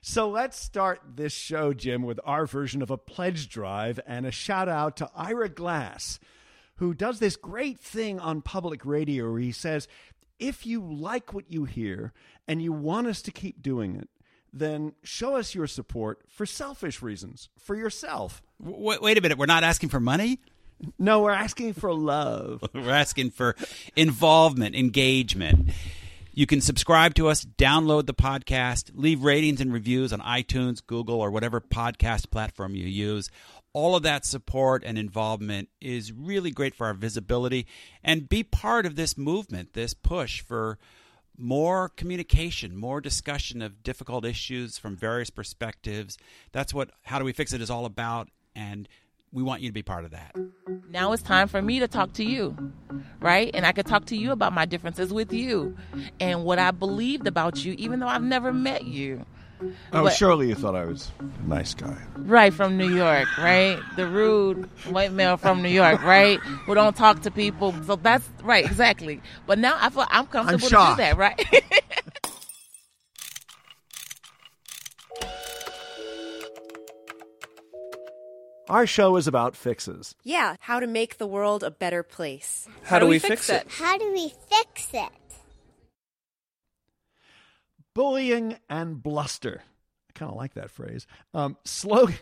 So let's start this show, Jim, with our version of a pledge drive and a shout out to Ira Glass, who does this great thing on public radio where he says, if you like what you hear and you want us to keep doing it, then show us your support for selfish reasons, for yourself. Wait, wait a minute. We're not asking for money? No, we're asking for love. We're asking for involvement, engagement. You can subscribe to us, download the podcast, leave ratings and reviews on iTunes, Google, or whatever podcast platform you use. All of that support and involvement is really great for our visibility and be part of this movement, this push for more communication, more discussion of difficult issues from various perspectives. That's what How Do We Fix It is all about. And we want you to be part of that. Now it's time for me to talk to you, right? And I could talk to you about my differences with you and what I believed about you, even though I've never met you. Oh, But- surely you thought I was a nice guy. Right from New York, right? The rude white male from New York, right? Who don't talk to people. So that's right, exactly. But now I feel I'm comfortable to do that, right? Our show is about fixes. Yeah, how to make the world a better place. How, do we fix it? How do we fix it? bullying and bluster. I kind of like that phrase. Um, slog-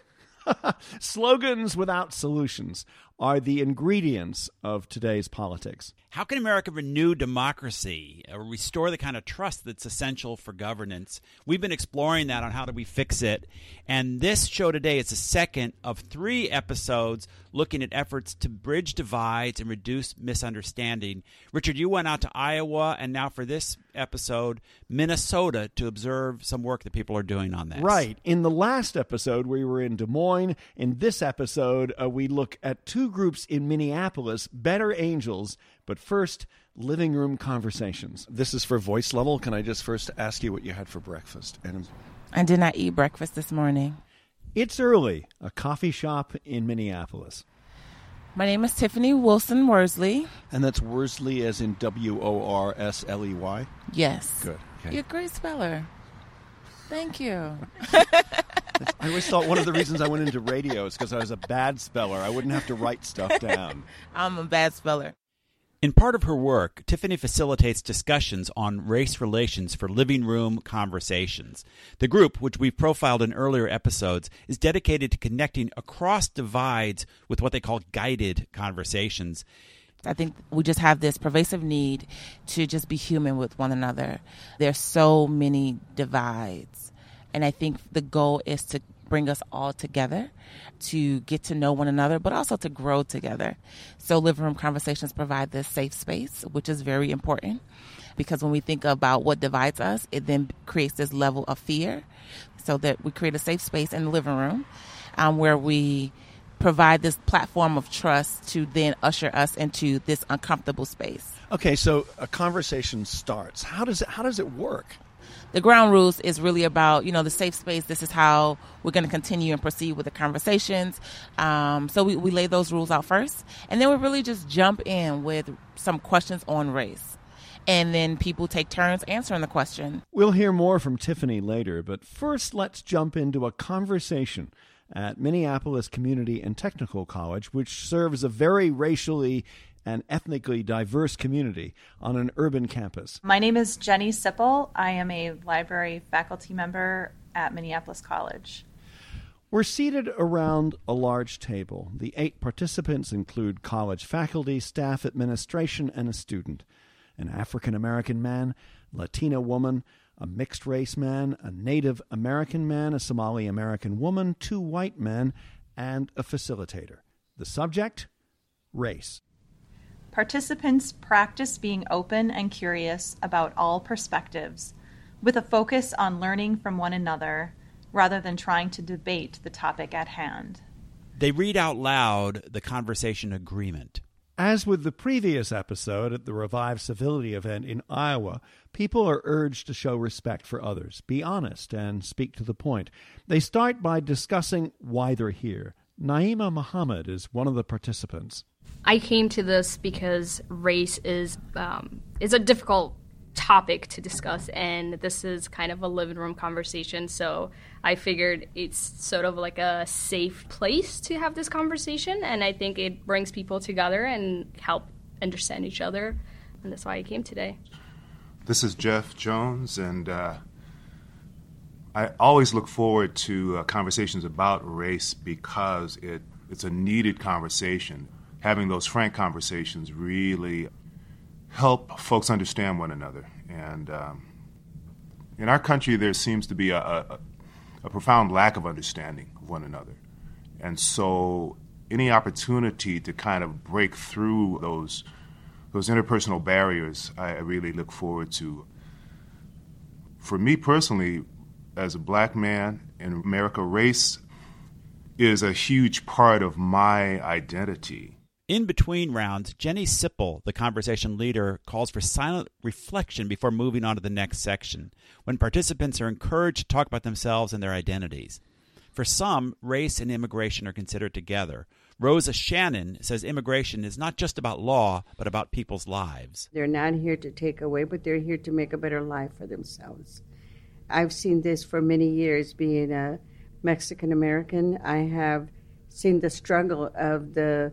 slogans without solutions are the ingredients of today's politics. How can America renew democracy or restore the kind of trust that's essential for governance? We've been exploring that on how do we fix it. And this show today is the second of three episodes looking at efforts to bridge divides and reduce misunderstanding. Richard, you went out to Iowa and now for this episode, Minnesota, to observe some work that people are doing on this. Right. In the last episode, we were in Des Moines. In this episode, uh, we look at two groups in Minneapolis, Better Angels. But first, living room conversations. This is for voice level. Can I just first ask you what you had for breakfast? And I did not eat breakfast this morning. it's early, a coffee shop in Minneapolis. My name is Tiffany Wilson Worsley. And that's Worsley as in W O R S L E Y. Yes. Good. Okay. You're a great speller. Thank you. I always thought one of the reasons I went into radio is because I was a bad speller. I wouldn't have to write stuff down. I'm a bad speller. In part of her work, Tiffany facilitates discussions on race relations for living room conversations. The group, which we've profiled in earlier episodes, is dedicated to connecting across divides with what they call guided conversations. I think we just have this pervasive need to just be human with one another. There's so many divides. And I think the goal is to bring us all together to get to know one another, but also to grow together. So, living room conversations provide this safe space, which is very important because when we think about what divides us, it then creates this level of fear. So, that we create a safe space in the living room um, where we provide this platform of trust to then usher us into this uncomfortable space. Okay, so a conversation starts. How does it how does it work? The ground rules is really about, you know, the safe space. This is how we're going to continue and proceed with the conversations. Um, so we, we lay those rules out first. And then we really just jump in with some questions on race. And then people take turns answering the question. We'll hear more from Tiffany later, but first let's jump into a conversation at Minneapolis Community and Technical College, which serves a very racially an ethnically diverse community on an urban campus. My name is Jenny Sipple. I am a library faculty member at Minneapolis College. We're seated around a large table. The eight participants include college faculty, staff, administration, and a student an African American man, Latina woman, a mixed race man, a Native American man, a Somali American woman, two white men, and a facilitator. The subject? Race. Participants practice being open and curious about all perspectives, with a focus on learning from one another rather than trying to debate the topic at hand. They read out loud the conversation agreement. As with the previous episode at the Revive Civility event in Iowa, people are urged to show respect for others, be honest, and speak to the point. They start by discussing why they're here. Naima Muhammad is one of the participants. I came to this because race is um, is a difficult topic to discuss, and this is kind of a living room conversation. So I figured it's sort of like a safe place to have this conversation, and I think it brings people together and help understand each other, and that's why I came today. This is Jeff Jones, and uh, I always look forward to uh, conversations about race because it, it's a needed conversation. Having those frank conversations really help folks understand one another. And um, in our country, there seems to be a, a, a profound lack of understanding of one another. And so, any opportunity to kind of break through those those interpersonal barriers, I, I really look forward to. For me personally, as a black man in America, race is a huge part of my identity. In between rounds, Jenny Sipple, the conversation leader, calls for silent reflection before moving on to the next section, when participants are encouraged to talk about themselves and their identities. For some, race and immigration are considered together. Rosa Shannon says immigration is not just about law, but about people's lives. They're not here to take away, but they're here to make a better life for themselves. I've seen this for many years being a Mexican American. I have seen the struggle of the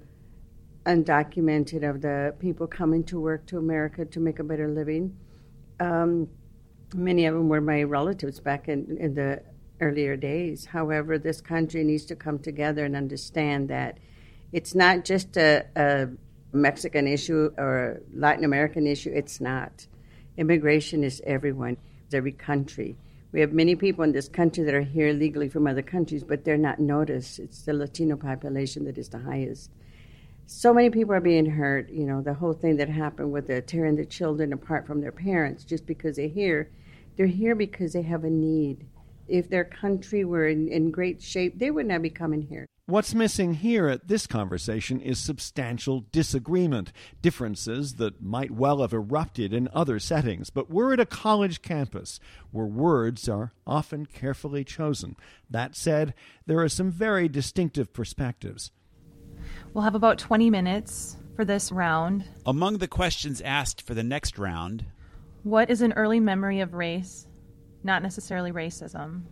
undocumented of the people coming to work to America to make a better living. Um, many of them were my relatives back in, in the earlier days. However, this country needs to come together and understand that it's not just a, a Mexican issue or Latin American issue. It's not. Immigration is everyone, it's every country. We have many people in this country that are here legally from other countries, but they're not noticed. It's the Latino population that is the highest so many people are being hurt. You know, the whole thing that happened with the tearing the children apart from their parents just because they're here. They're here because they have a need. If their country were in, in great shape, they would not be coming here. What's missing here at this conversation is substantial disagreement, differences that might well have erupted in other settings. But we're at a college campus where words are often carefully chosen. That said, there are some very distinctive perspectives. We'll have about 20 minutes for this round. Among the questions asked for the next round What is an early memory of race? Not necessarily racism.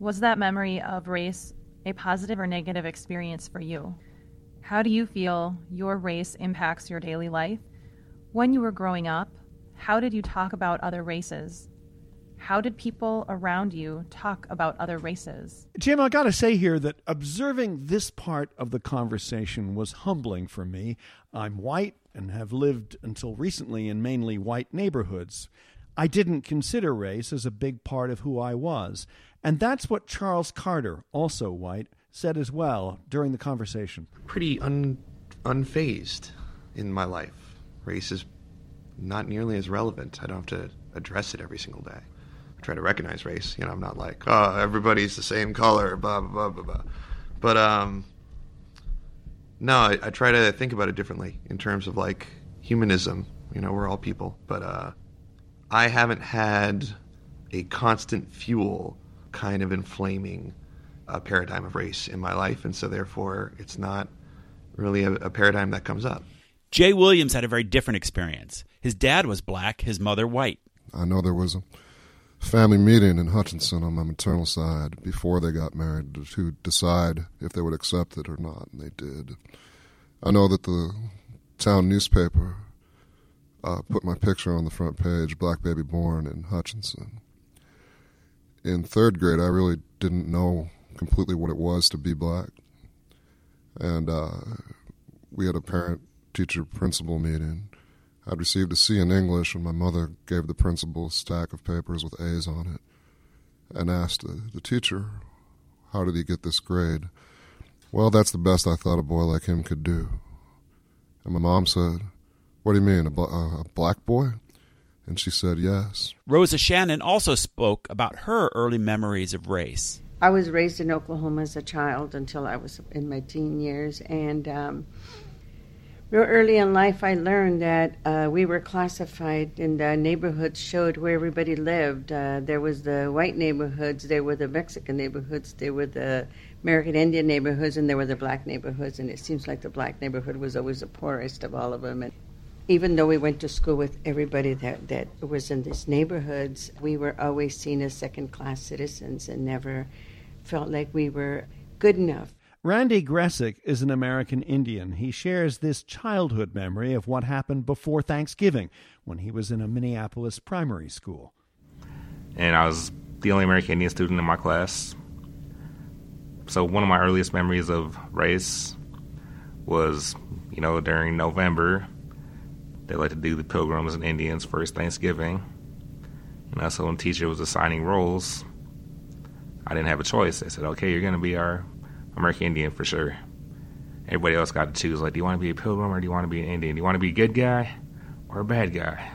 Was that memory of race a positive or negative experience for you? How do you feel your race impacts your daily life? When you were growing up, how did you talk about other races? How did people around you talk about other races? Jim, I got to say here that observing this part of the conversation was humbling for me. I'm white and have lived until recently in mainly white neighborhoods. I didn't consider race as a big part of who I was. And that's what Charles Carter, also white, said as well during the conversation. Pretty un- unfazed in my life. Race is not nearly as relevant. I don't have to address it every single day try to recognize race. You know, I'm not like, oh, everybody's the same color, blah blah blah blah blah. But um, no, I, I try to think about it differently in terms of like humanism. You know, we're all people, but uh, I haven't had a constant fuel kind of inflaming a uh, paradigm of race in my life, and so therefore it's not really a, a paradigm that comes up. Jay Williams had a very different experience. His dad was black, his mother white. I know there was a family meeting in Hutchinson on my maternal side before they got married to decide if they would accept it or not, and they did. I know that the town newspaper uh, put my picture on the front page, Black Baby Born in Hutchinson. In third grade, I really didn't know completely what it was to be black. And uh, we had a parent teacher principal meeting. I'd received a C in English, and my mother gave the principal a stack of papers with A's on it and asked the, the teacher, How did he get this grade? Well, that's the best I thought a boy like him could do. And my mom said, What do you mean, a, bl- a black boy? And she said, Yes. Rosa Shannon also spoke about her early memories of race. I was raised in Oklahoma as a child until I was in my teen years, and um, real early in life, I learned that uh, we were classified, and the neighborhoods showed where everybody lived. Uh, there was the white neighborhoods, there were the Mexican neighborhoods, there were the American Indian neighborhoods, and there were the black neighborhoods. And it seems like the black neighborhood was always the poorest of all of them. And even though we went to school with everybody that, that was in these neighborhoods, we were always seen as second class citizens and never felt like we were good enough. Randy Gressick is an American Indian. He shares this childhood memory of what happened before Thanksgiving when he was in a Minneapolis primary school. And I was the only American Indian student in my class. So one of my earliest memories of race was, you know, during November, they like to do the Pilgrims and Indians first Thanksgiving. Know, so when teacher was assigning roles, I didn't have a choice. They said, okay, you're going to be our American Indian for sure. Everybody else got to choose. Like, do you want to be a pilgrim or do you want to be an Indian? Do you want to be a good guy or a bad guy?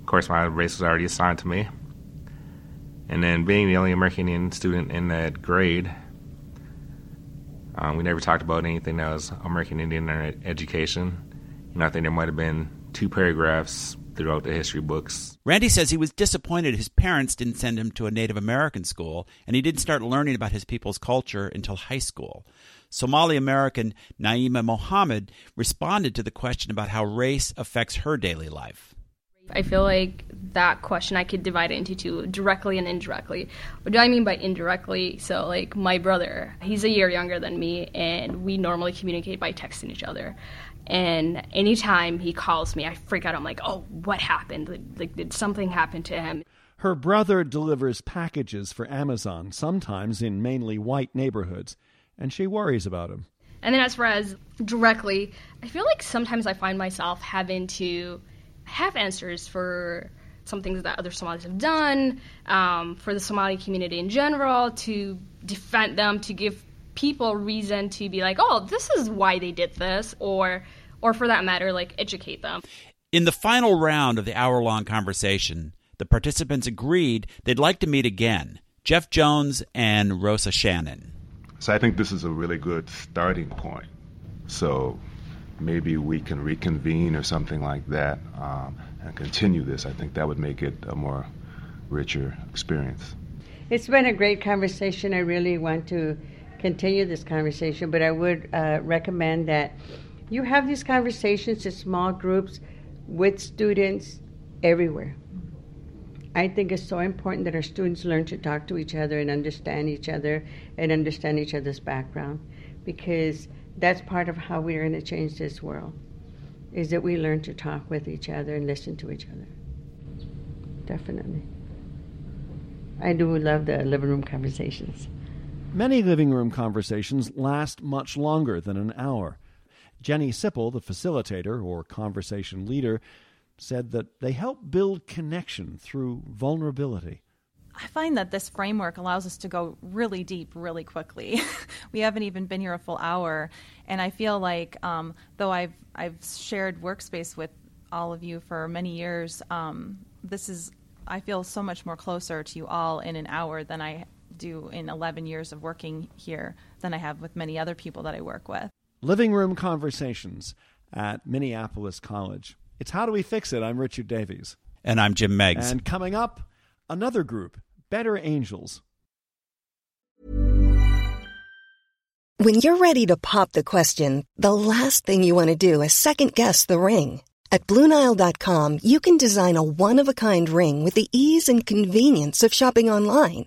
Of course, my race was already assigned to me. And then being the only American Indian student in that grade, um, we never talked about anything that was American Indian education. You know, I think there might have been two paragraphs throughout the history books. Randy says he was disappointed his parents didn't send him to a Native American school, and he didn't start learning about his people's culture until high school. Somali American Naima Mohammed responded to the question about how race affects her daily life. I feel like that question I could divide it into two directly and indirectly. What do I mean by indirectly? So, like, my brother, he's a year younger than me, and we normally communicate by texting each other. And anytime he calls me, I freak out. I'm like, oh, what happened? Like, did something happen to him? Her brother delivers packages for Amazon, sometimes in mainly white neighborhoods, and she worries about him. And then, as far as directly, I feel like sometimes I find myself having to have answers for some things that other Somalis have done, um, for the Somali community in general, to defend them, to give people reason to be like, oh, this is why they did this, or, or for that matter, like educate them. In the final round of the hour long conversation, the participants agreed they'd like to meet again Jeff Jones and Rosa Shannon. So I think this is a really good starting point. So maybe we can reconvene or something like that um, and continue this. I think that would make it a more richer experience. It's been a great conversation. I really want to continue this conversation, but I would uh, recommend that you have these conversations in small groups with students everywhere. I think it's so important that our students learn to talk to each other and understand each other and understand each other's background because that's part of how we're going to change this world is that we learn to talk with each other and listen to each other. Definitely. I do love the living room conversations. Many living room conversations last much longer than an hour. Jenny Sipple, the facilitator or conversation leader, said that they help build connection through vulnerability. I find that this framework allows us to go really deep really quickly. we haven't even been here a full hour, and I feel like um, though I've I've shared workspace with all of you for many years, um, this is I feel so much more closer to you all in an hour than I do in 11 years of working here than I have with many other people that I work with. Living room conversations at Minneapolis College. It's How Do We Fix It? I'm Richard Davies. And I'm Jim Meigs. And coming up, another group, Better Angels. When you're ready to pop the question, the last thing you want to do is second guess the ring. At Bluenile.com, you can design a one of a kind ring with the ease and convenience of shopping online.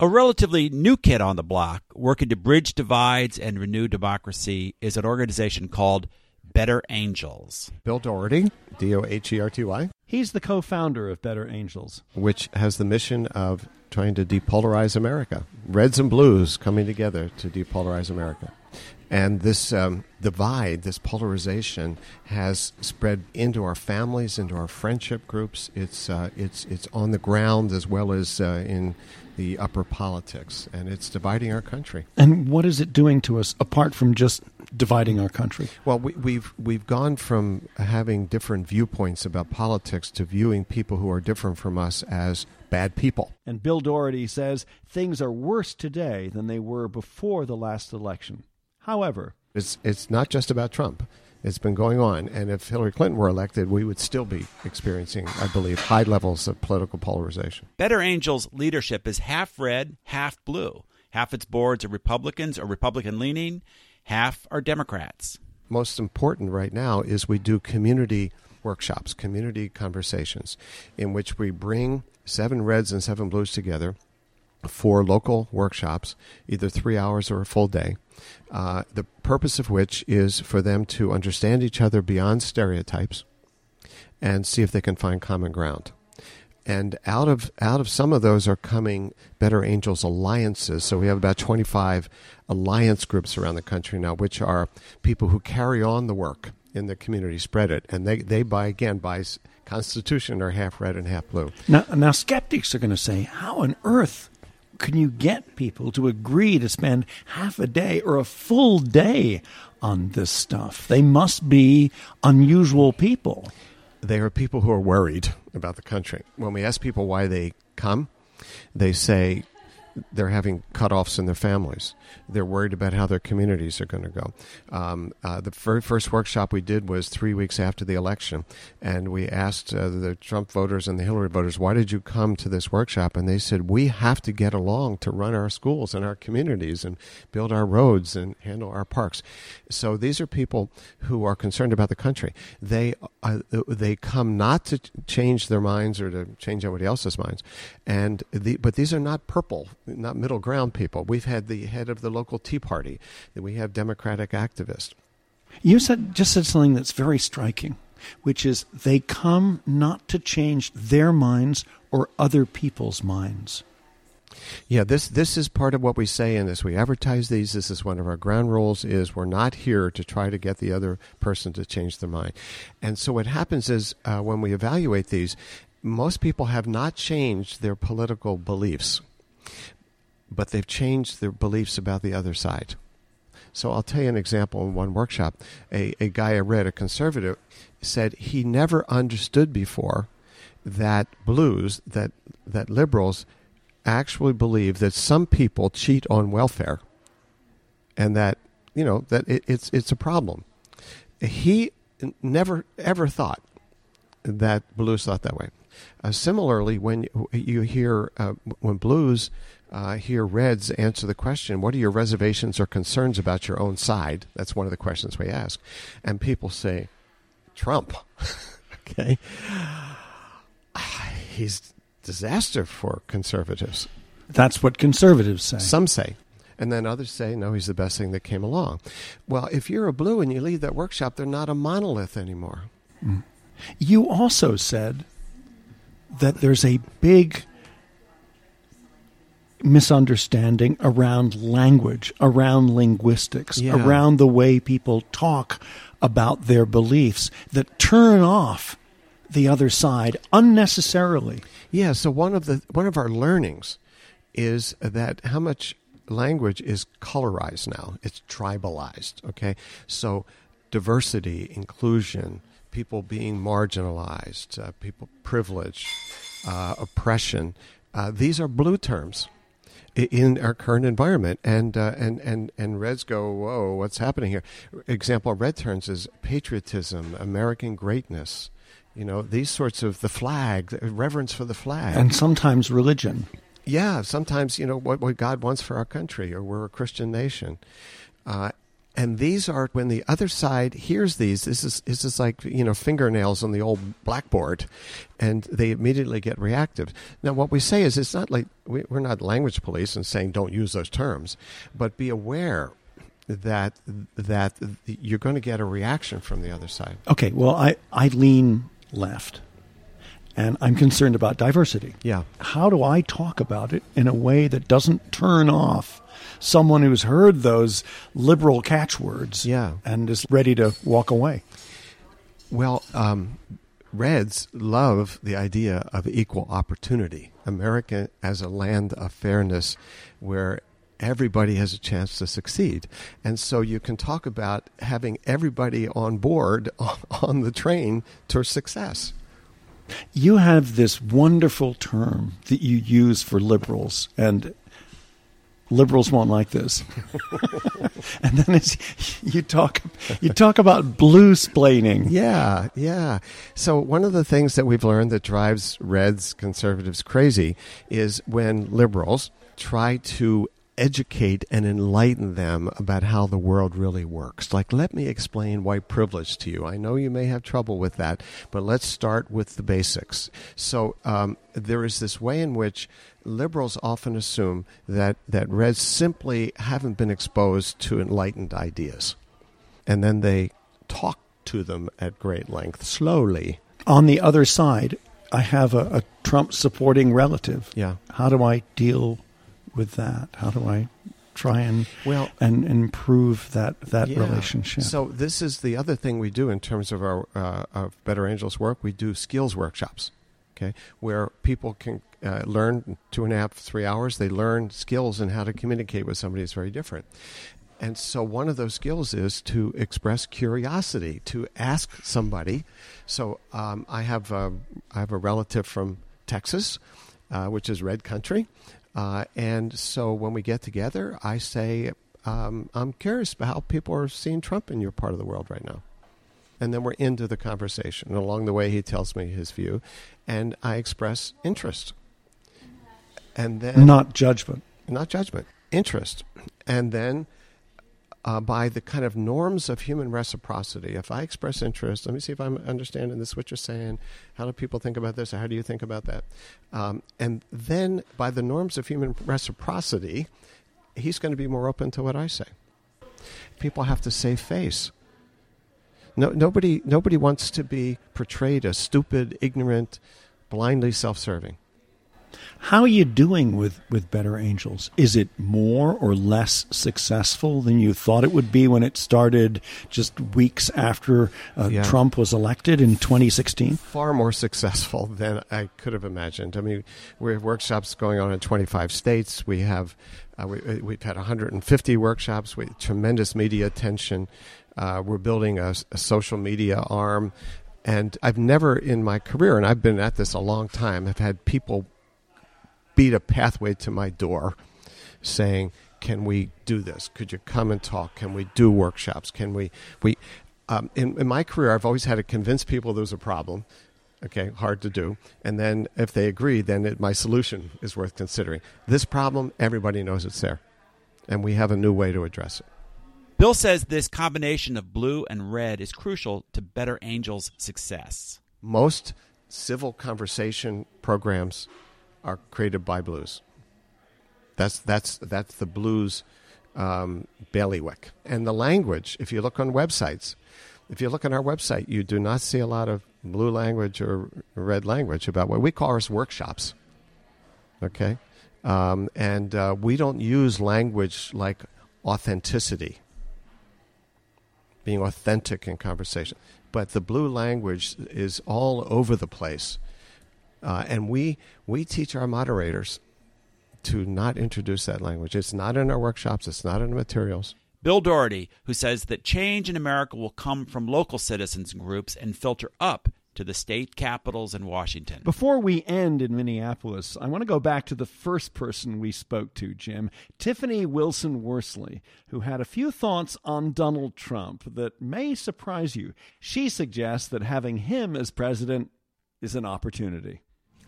A relatively new kid on the block working to bridge divides and renew democracy is an organization called Better Angels. Bill Doherty, D O H E R T Y. He's the co founder of Better Angels, which has the mission of trying to depolarize America. Reds and blues coming together to depolarize America. And this um, divide, this polarization, has spread into our families, into our friendship groups. It's uh, it's it's on the ground as well as uh, in the upper politics, and it's dividing our country. And what is it doing to us apart from just dividing our country? Well, we, we've we've gone from having different viewpoints about politics to viewing people who are different from us as bad people. And Bill Doherty says things are worse today than they were before the last election. However, it's it's not just about Trump. It's been going on, and if Hillary Clinton were elected, we would still be experiencing, I believe, high levels of political polarization. Better Angels leadership is half red, half blue. Half its boards are Republicans or Republican leaning, half are Democrats. Most important right now is we do community workshops, community conversations, in which we bring seven reds and seven blues together for local workshops, either three hours or a full day uh, the purpose of which is for them to understand each other beyond stereotypes and see if they can find common ground. And out of out of some of those are coming Better Angels alliances. So we have about 25 alliance groups around the country now, which are people who carry on the work in the community, spread it, and they they buy again buy Constitution are half red and half blue. Now, now skeptics are going to say, how on earth can you get people to agree to spend half a day or a full day on this stuff? They must be unusual people. They are people who are worried about the country. When we ask people why they come, they say they're having cutoffs in their families. They're worried about how their communities are going to go. Um, uh, the very first workshop we did was three weeks after the election, and we asked uh, the Trump voters and the Hillary voters, "Why did you come to this workshop?" And they said, "We have to get along to run our schools and our communities and build our roads and handle our parks." So these are people who are concerned about the country. They uh, they come not to change their minds or to change anybody else's minds, and the, but these are not purple, not middle ground people. We've had the head of the local Tea Party. We have Democratic activists. You said just said something that's very striking, which is they come not to change their minds or other people's minds. Yeah, this this is part of what we say in this. We advertise these. This is one of our ground rules. Is we're not here to try to get the other person to change their mind. And so what happens is uh, when we evaluate these, most people have not changed their political beliefs, but they've changed their beliefs about the other side. So I'll tell you an example in one workshop. A, a guy I read, a conservative, said he never understood before that blues, that, that liberals actually believe that some people cheat on welfare and that, you know, that it, it's, it's a problem. He never ever thought that blues thought that way. Uh, similarly, when you hear uh, when blues uh, hear reds answer the question, "What are your reservations or concerns about your own side?" That's one of the questions we ask, and people say, "Trump." okay, he's disaster for conservatives. That's what conservatives say. Some say. And then others say, no, he's the best thing that came along. Well, if you're a blue and you leave that workshop, they're not a monolith anymore. Mm. You also said that there's a big misunderstanding around language, around linguistics, Yeah. around the way people talk about their beliefs that turn off the other side unnecessarily. Yeah. So one of the one of our learnings is that how much language is colorized now. It's tribalized. Okay. So diversity, inclusion, people being marginalized, uh, people privilege, uh, oppression. Uh, these are blue terms in our current environment. And uh, and and and Reds go, whoa, what's happening here? Example red turns is patriotism, American greatness. You know these sorts of the flag, reverence for the flag, and sometimes religion. Yeah, sometimes you know what what God wants for our country, or we're a Christian nation. Uh, and these are when the other side hears these this is this is like you know fingernails on the old blackboard and they immediately get reactive. Now what we say is it's not like we, we're not language police and saying don't use those terms but be aware that that you're going to get a reaction from the other side. Okay well i i lean left and I'm concerned about diversity. Yeah. How do I talk about it in a way that doesn't turn off someone who's heard those liberal catchwords yeah. and is ready to walk away? Well, um, Reds love the idea of equal opportunity. America as a land of fairness where everybody has a chance to succeed. And so you can talk about having everybody on board on the train to success. You have this wonderful term that you use for liberals, and liberals won't like this. and then you talk you talk about blue splaining. Yeah, yeah. So one of the things that we've learned that drives Reds conservatives crazy is when liberals try to educate and enlighten them about how the world really works. Like, let me explain white privilege to you. I know you may have trouble with that, but let's start with the basics. So, um, there is this way in which liberals often assume that, that Reds simply haven't been exposed to enlightened ideas. And then they talk to them at great length, slowly. On the other side, I have a, a Trump supporting relative. Yeah. How do I deal with that? How do I try and well and improve that that yeah. relationship? So this is the other thing we do in terms of our uh, of Better Angels work. We do skills workshops, okay, where people can uh, learn two and a half three hours. They learn skills and how to communicate with somebody that's very different. And so one of those skills is to express curiosity, to ask somebody. So um, I have a, I have a relative from Texas, uh, which is red country, uh, and so when we get together, I say, um, I'm curious about how people are seeing Trump in your part of the world right now. And then we're into the conversation. And along the way, he tells me his view, and I express interest. And then. Not judgment. Not judgment, interest. And then uh, by the kind of norms of human reciprocity. If I express interest, let me see if I'm understanding this, what you're saying. How do people think about this? Or how do you think about that? Um, and then by the norms of human reciprocity, he's going to be more open to what I say. People have to save face. No, nobody, nobody wants to be portrayed as stupid, ignorant, blindly self serving. How are you doing with, with Better Angels? Is it more or less successful than you thought it would be when it started just weeks after uh, yeah. Trump was elected in 2016? Far more successful than I could have imagined. I mean, we have workshops going on in 25 states. We have uh, we, have had 150 workshops with tremendous media attention. Uh, we're building a, a social media arm. And I've never in my career, and I've been at this a long time, have had people beat a pathway to my door saying, "Can we do this? Could you come and talk? Can we do workshops? Can we we?" Um, in, in my career, I've always had to convince people there's a problem. Okay, hard to do. And then if they agree, then it, my solution is worth considering. This problem, everybody knows it's there, and we have a new way to address it. Bill says this combination of blue and red is crucial to Better Angels' success. Most civil conversation programs are created by blues. That's that's that's the blues um, bailiwick. And the language, if you look on websites, if you look on our website, you do not see a lot of blue language or red language about what we call our workshops. Okay, um, and uh, we don't use language like authenticity being authentic in conversation. But the blue language is all over the place. Uh, and we, we teach our moderators to not introduce that language. It's not in our workshops, it's not in the materials. Bill Doherty, who says that change in America will come from local citizens and groups and filter up to the state capitals in Washington. Before we end in Minneapolis, I want to go back to the first person we spoke to, Jim, Tiffany Wilson Worsley, who had a few thoughts on Donald Trump that may surprise you. She suggests that having him as president is an opportunity.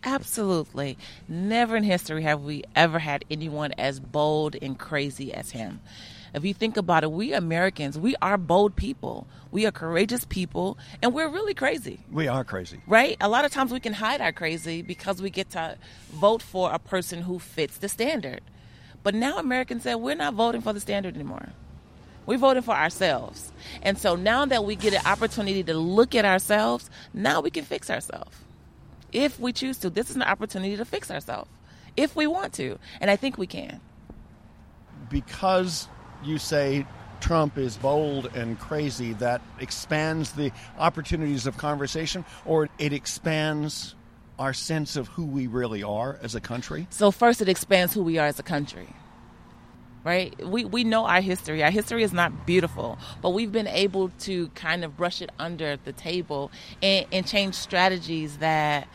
Absolutely. Never in history have we ever had anyone as bold and crazy as him. If you think about it, we Americans, we are bold people. We are courageous people, and we're really crazy. We are crazy. Right? A lot of times we can hide our crazy because we get to vote for a person who fits the standard. But now Americans say we're not voting for the standard anymore. We're voting for ourselves. And so now that we get an opportunity to look at ourselves, now we can fix ourselves. If we choose to, this is an opportunity to fix ourselves. If we want to. And I think we can. Because you say Trump is bold and crazy, that expands the opportunities of conversation, or it expands our sense of who we really are as a country? So, first, it expands who we are as a country. Right? We, we know our history. Our history is not beautiful, but we've been able to kind of brush it under the table and, and change strategies that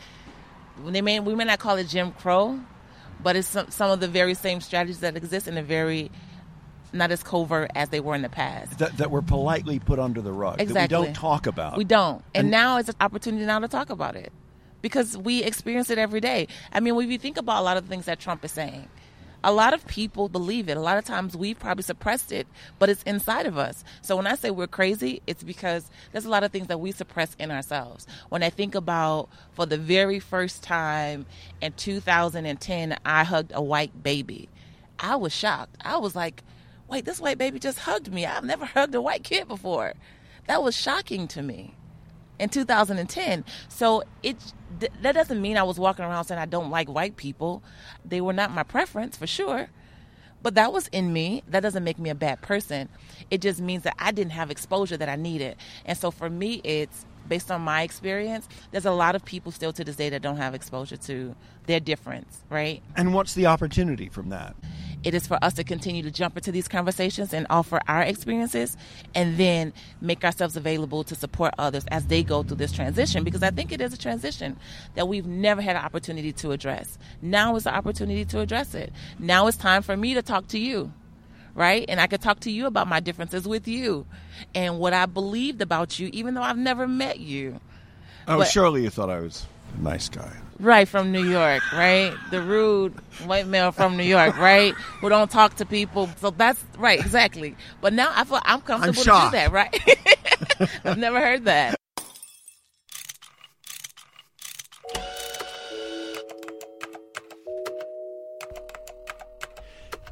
they may, we may not call it Jim Crow, but it's some, some of the very same strategies that exist in a very not as covert as they were in the past. That, that were politely put under the rug. Exactly. That we don't talk about. We don't. And, and now is an opportunity now to talk about it because we experience it every day. I mean, when you think about a lot of the things that Trump is saying, a lot of people believe it. A lot of times we've probably suppressed it, but it's inside of us. So when I say we're crazy, it's because there's a lot of things that we suppress in ourselves. When I think about for the very first time in 2010, I hugged a white baby. I was shocked. I was like, wait, this white baby just hugged me. I've never hugged a white kid before. That was shocking to me in 2010. So it th- that doesn't mean I was walking around saying I don't like white people. They were not my preference for sure. But that was in me. That doesn't make me a bad person. It just means that I didn't have exposure that I needed. And so for me it's based on my experience, there's a lot of people still to this day that don't have exposure to their difference, right? And what's the opportunity from that? It is for us to continue to jump into these conversations and offer our experiences and then make ourselves available to support others as they go through this transition because I think it is a transition that we've never had an opportunity to address. Now is the opportunity to address it. Now it's time for me to talk to you right? And I could talk to you about my differences with you and what I believed about you, even though I've never met you. Oh, but, surely you thought I was nice guy. Right, from New York, right? The rude white male from New York, right? Who don't talk to people. So that's right, exactly. But now I feel I'm comfortable I'm to do that, right? I've never heard that.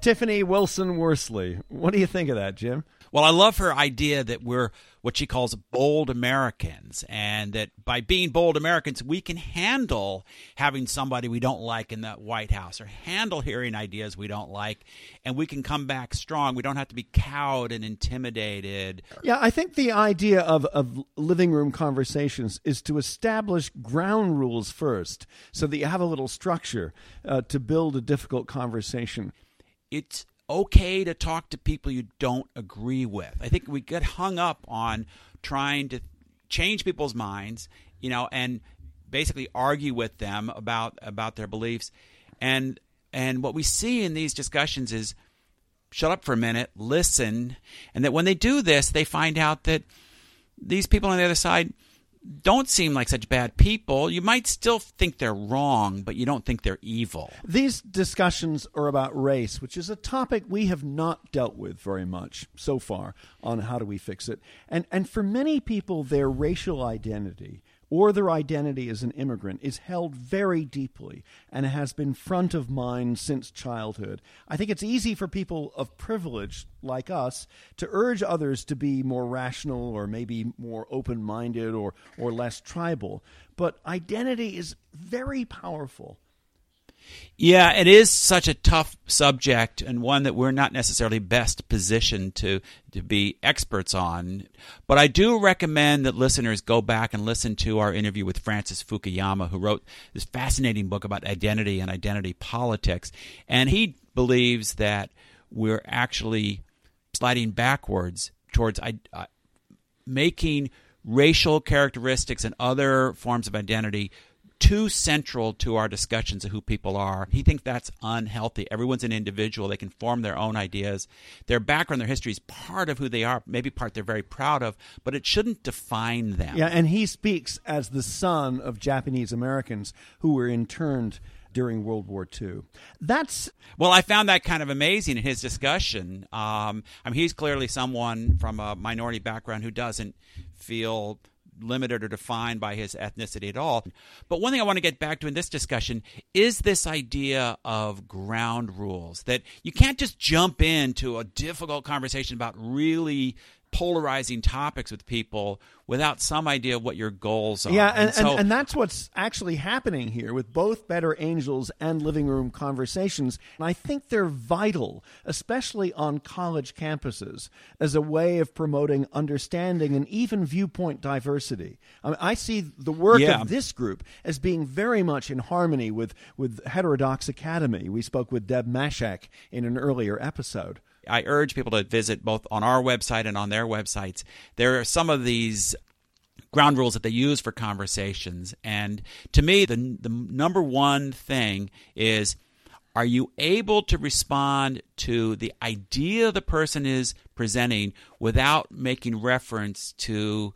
Tiffany Wilson Worsley. What do you think of that, Jim? Well, I love her idea that we're what she calls bold Americans, and that by being bold Americans, we can handle having somebody we don't like in the White House or handle hearing ideas we don't like, and we can come back strong. We don't have to be cowed and intimidated. Yeah, I think the idea of, of living room conversations is to establish ground rules first so that you have a little structure uh, to build a difficult conversation. It's okay to talk to people you don't agree with. I think we get hung up on trying to change people's minds, you know, and basically argue with them about about their beliefs. And and what we see in these discussions is shut up for a minute, listen, and that when they do this, they find out that these people on the other side don't seem like such bad people. You might still think they're wrong, but you don't think they're evil. These discussions are about race, which is a topic we have not dealt with very much so far on how do we fix it. And and for many people their racial identity or their identity as an immigrant is held very deeply and has been front of mind since childhood. I think it's easy for people of privilege like us to urge others to be more rational or maybe more open minded or, or less tribal. But identity is very powerful. Yeah, it is such a tough subject and one that we're not necessarily best positioned to to be experts on. But I do recommend that listeners go back and listen to our interview with Francis Fukuyama, who wrote this fascinating book about identity and identity politics. And he believes that we're actually sliding backwards towards uh, making racial characteristics and other forms of identity too central to our discussions of who people are. He thinks that's unhealthy. Everyone's an individual. They can form their own ideas. Their background, their history is part of who they are, maybe part they're very proud of, but it shouldn't define them. Yeah, and he speaks as the son of Japanese Americans who were interned during World War II. That's well, I found that kind of amazing in his discussion. Um, I mean, he's clearly someone from a minority background who doesn't feel limited or defined by his ethnicity at all. But one thing I want to get back to in this discussion is this idea of ground rules that you can't just jump into a difficult conversation about really polarizing topics with people without some idea of what your goals are. Yeah, and, and, so, and, and, that's what's actually happening here with both Better Angels and Living Room Conversations. And I think they're vital, especially on college campuses, as a way of promoting understanding and even viewpoint diversity. I, mean, I see the work yeah. of this group as being very much in harmony with, with Heterodox Academy. We spoke with Deb Mashek in an earlier episode. I urge people to visit both on our website and on their websites. There are some of these ground rules that they use for conversations. And to me, the, the number one thing is are you able to respond to the idea the person is presenting without making reference to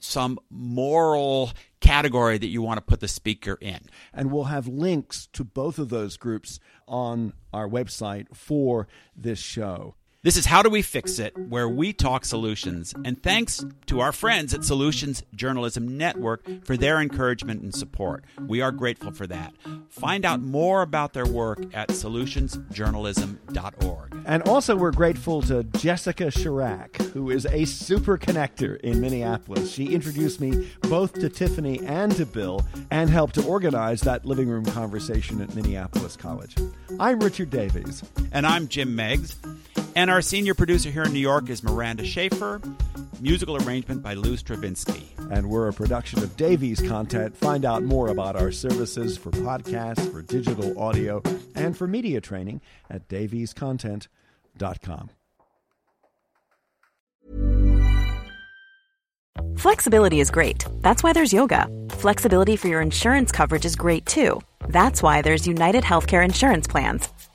some moral category that you want to put the speaker in. And we'll have links to both of those groups on our website for this show. This is How Do We Fix It, where we talk solutions. And thanks to our friends at Solutions Journalism Network for their encouragement and support. We are grateful for that. Find out more about their work at solutionsjournalism.org. And also, we're grateful to Jessica Chirac, who is a super connector in Minneapolis. She introduced me both to Tiffany and to Bill and helped to organize that living room conversation at Minneapolis College. I'm Richard Davies. And I'm Jim Meigs. And our senior producer here in New York is Miranda Schaefer. Musical arrangement by Lou Stravinsky. And we're a production of Davies Content. Find out more about our services for podcasts, for digital audio, and for media training at daviescontent.com. Flexibility is great. That's why there's yoga. Flexibility for your insurance coverage is great too. That's why there's United Healthcare Insurance Plans.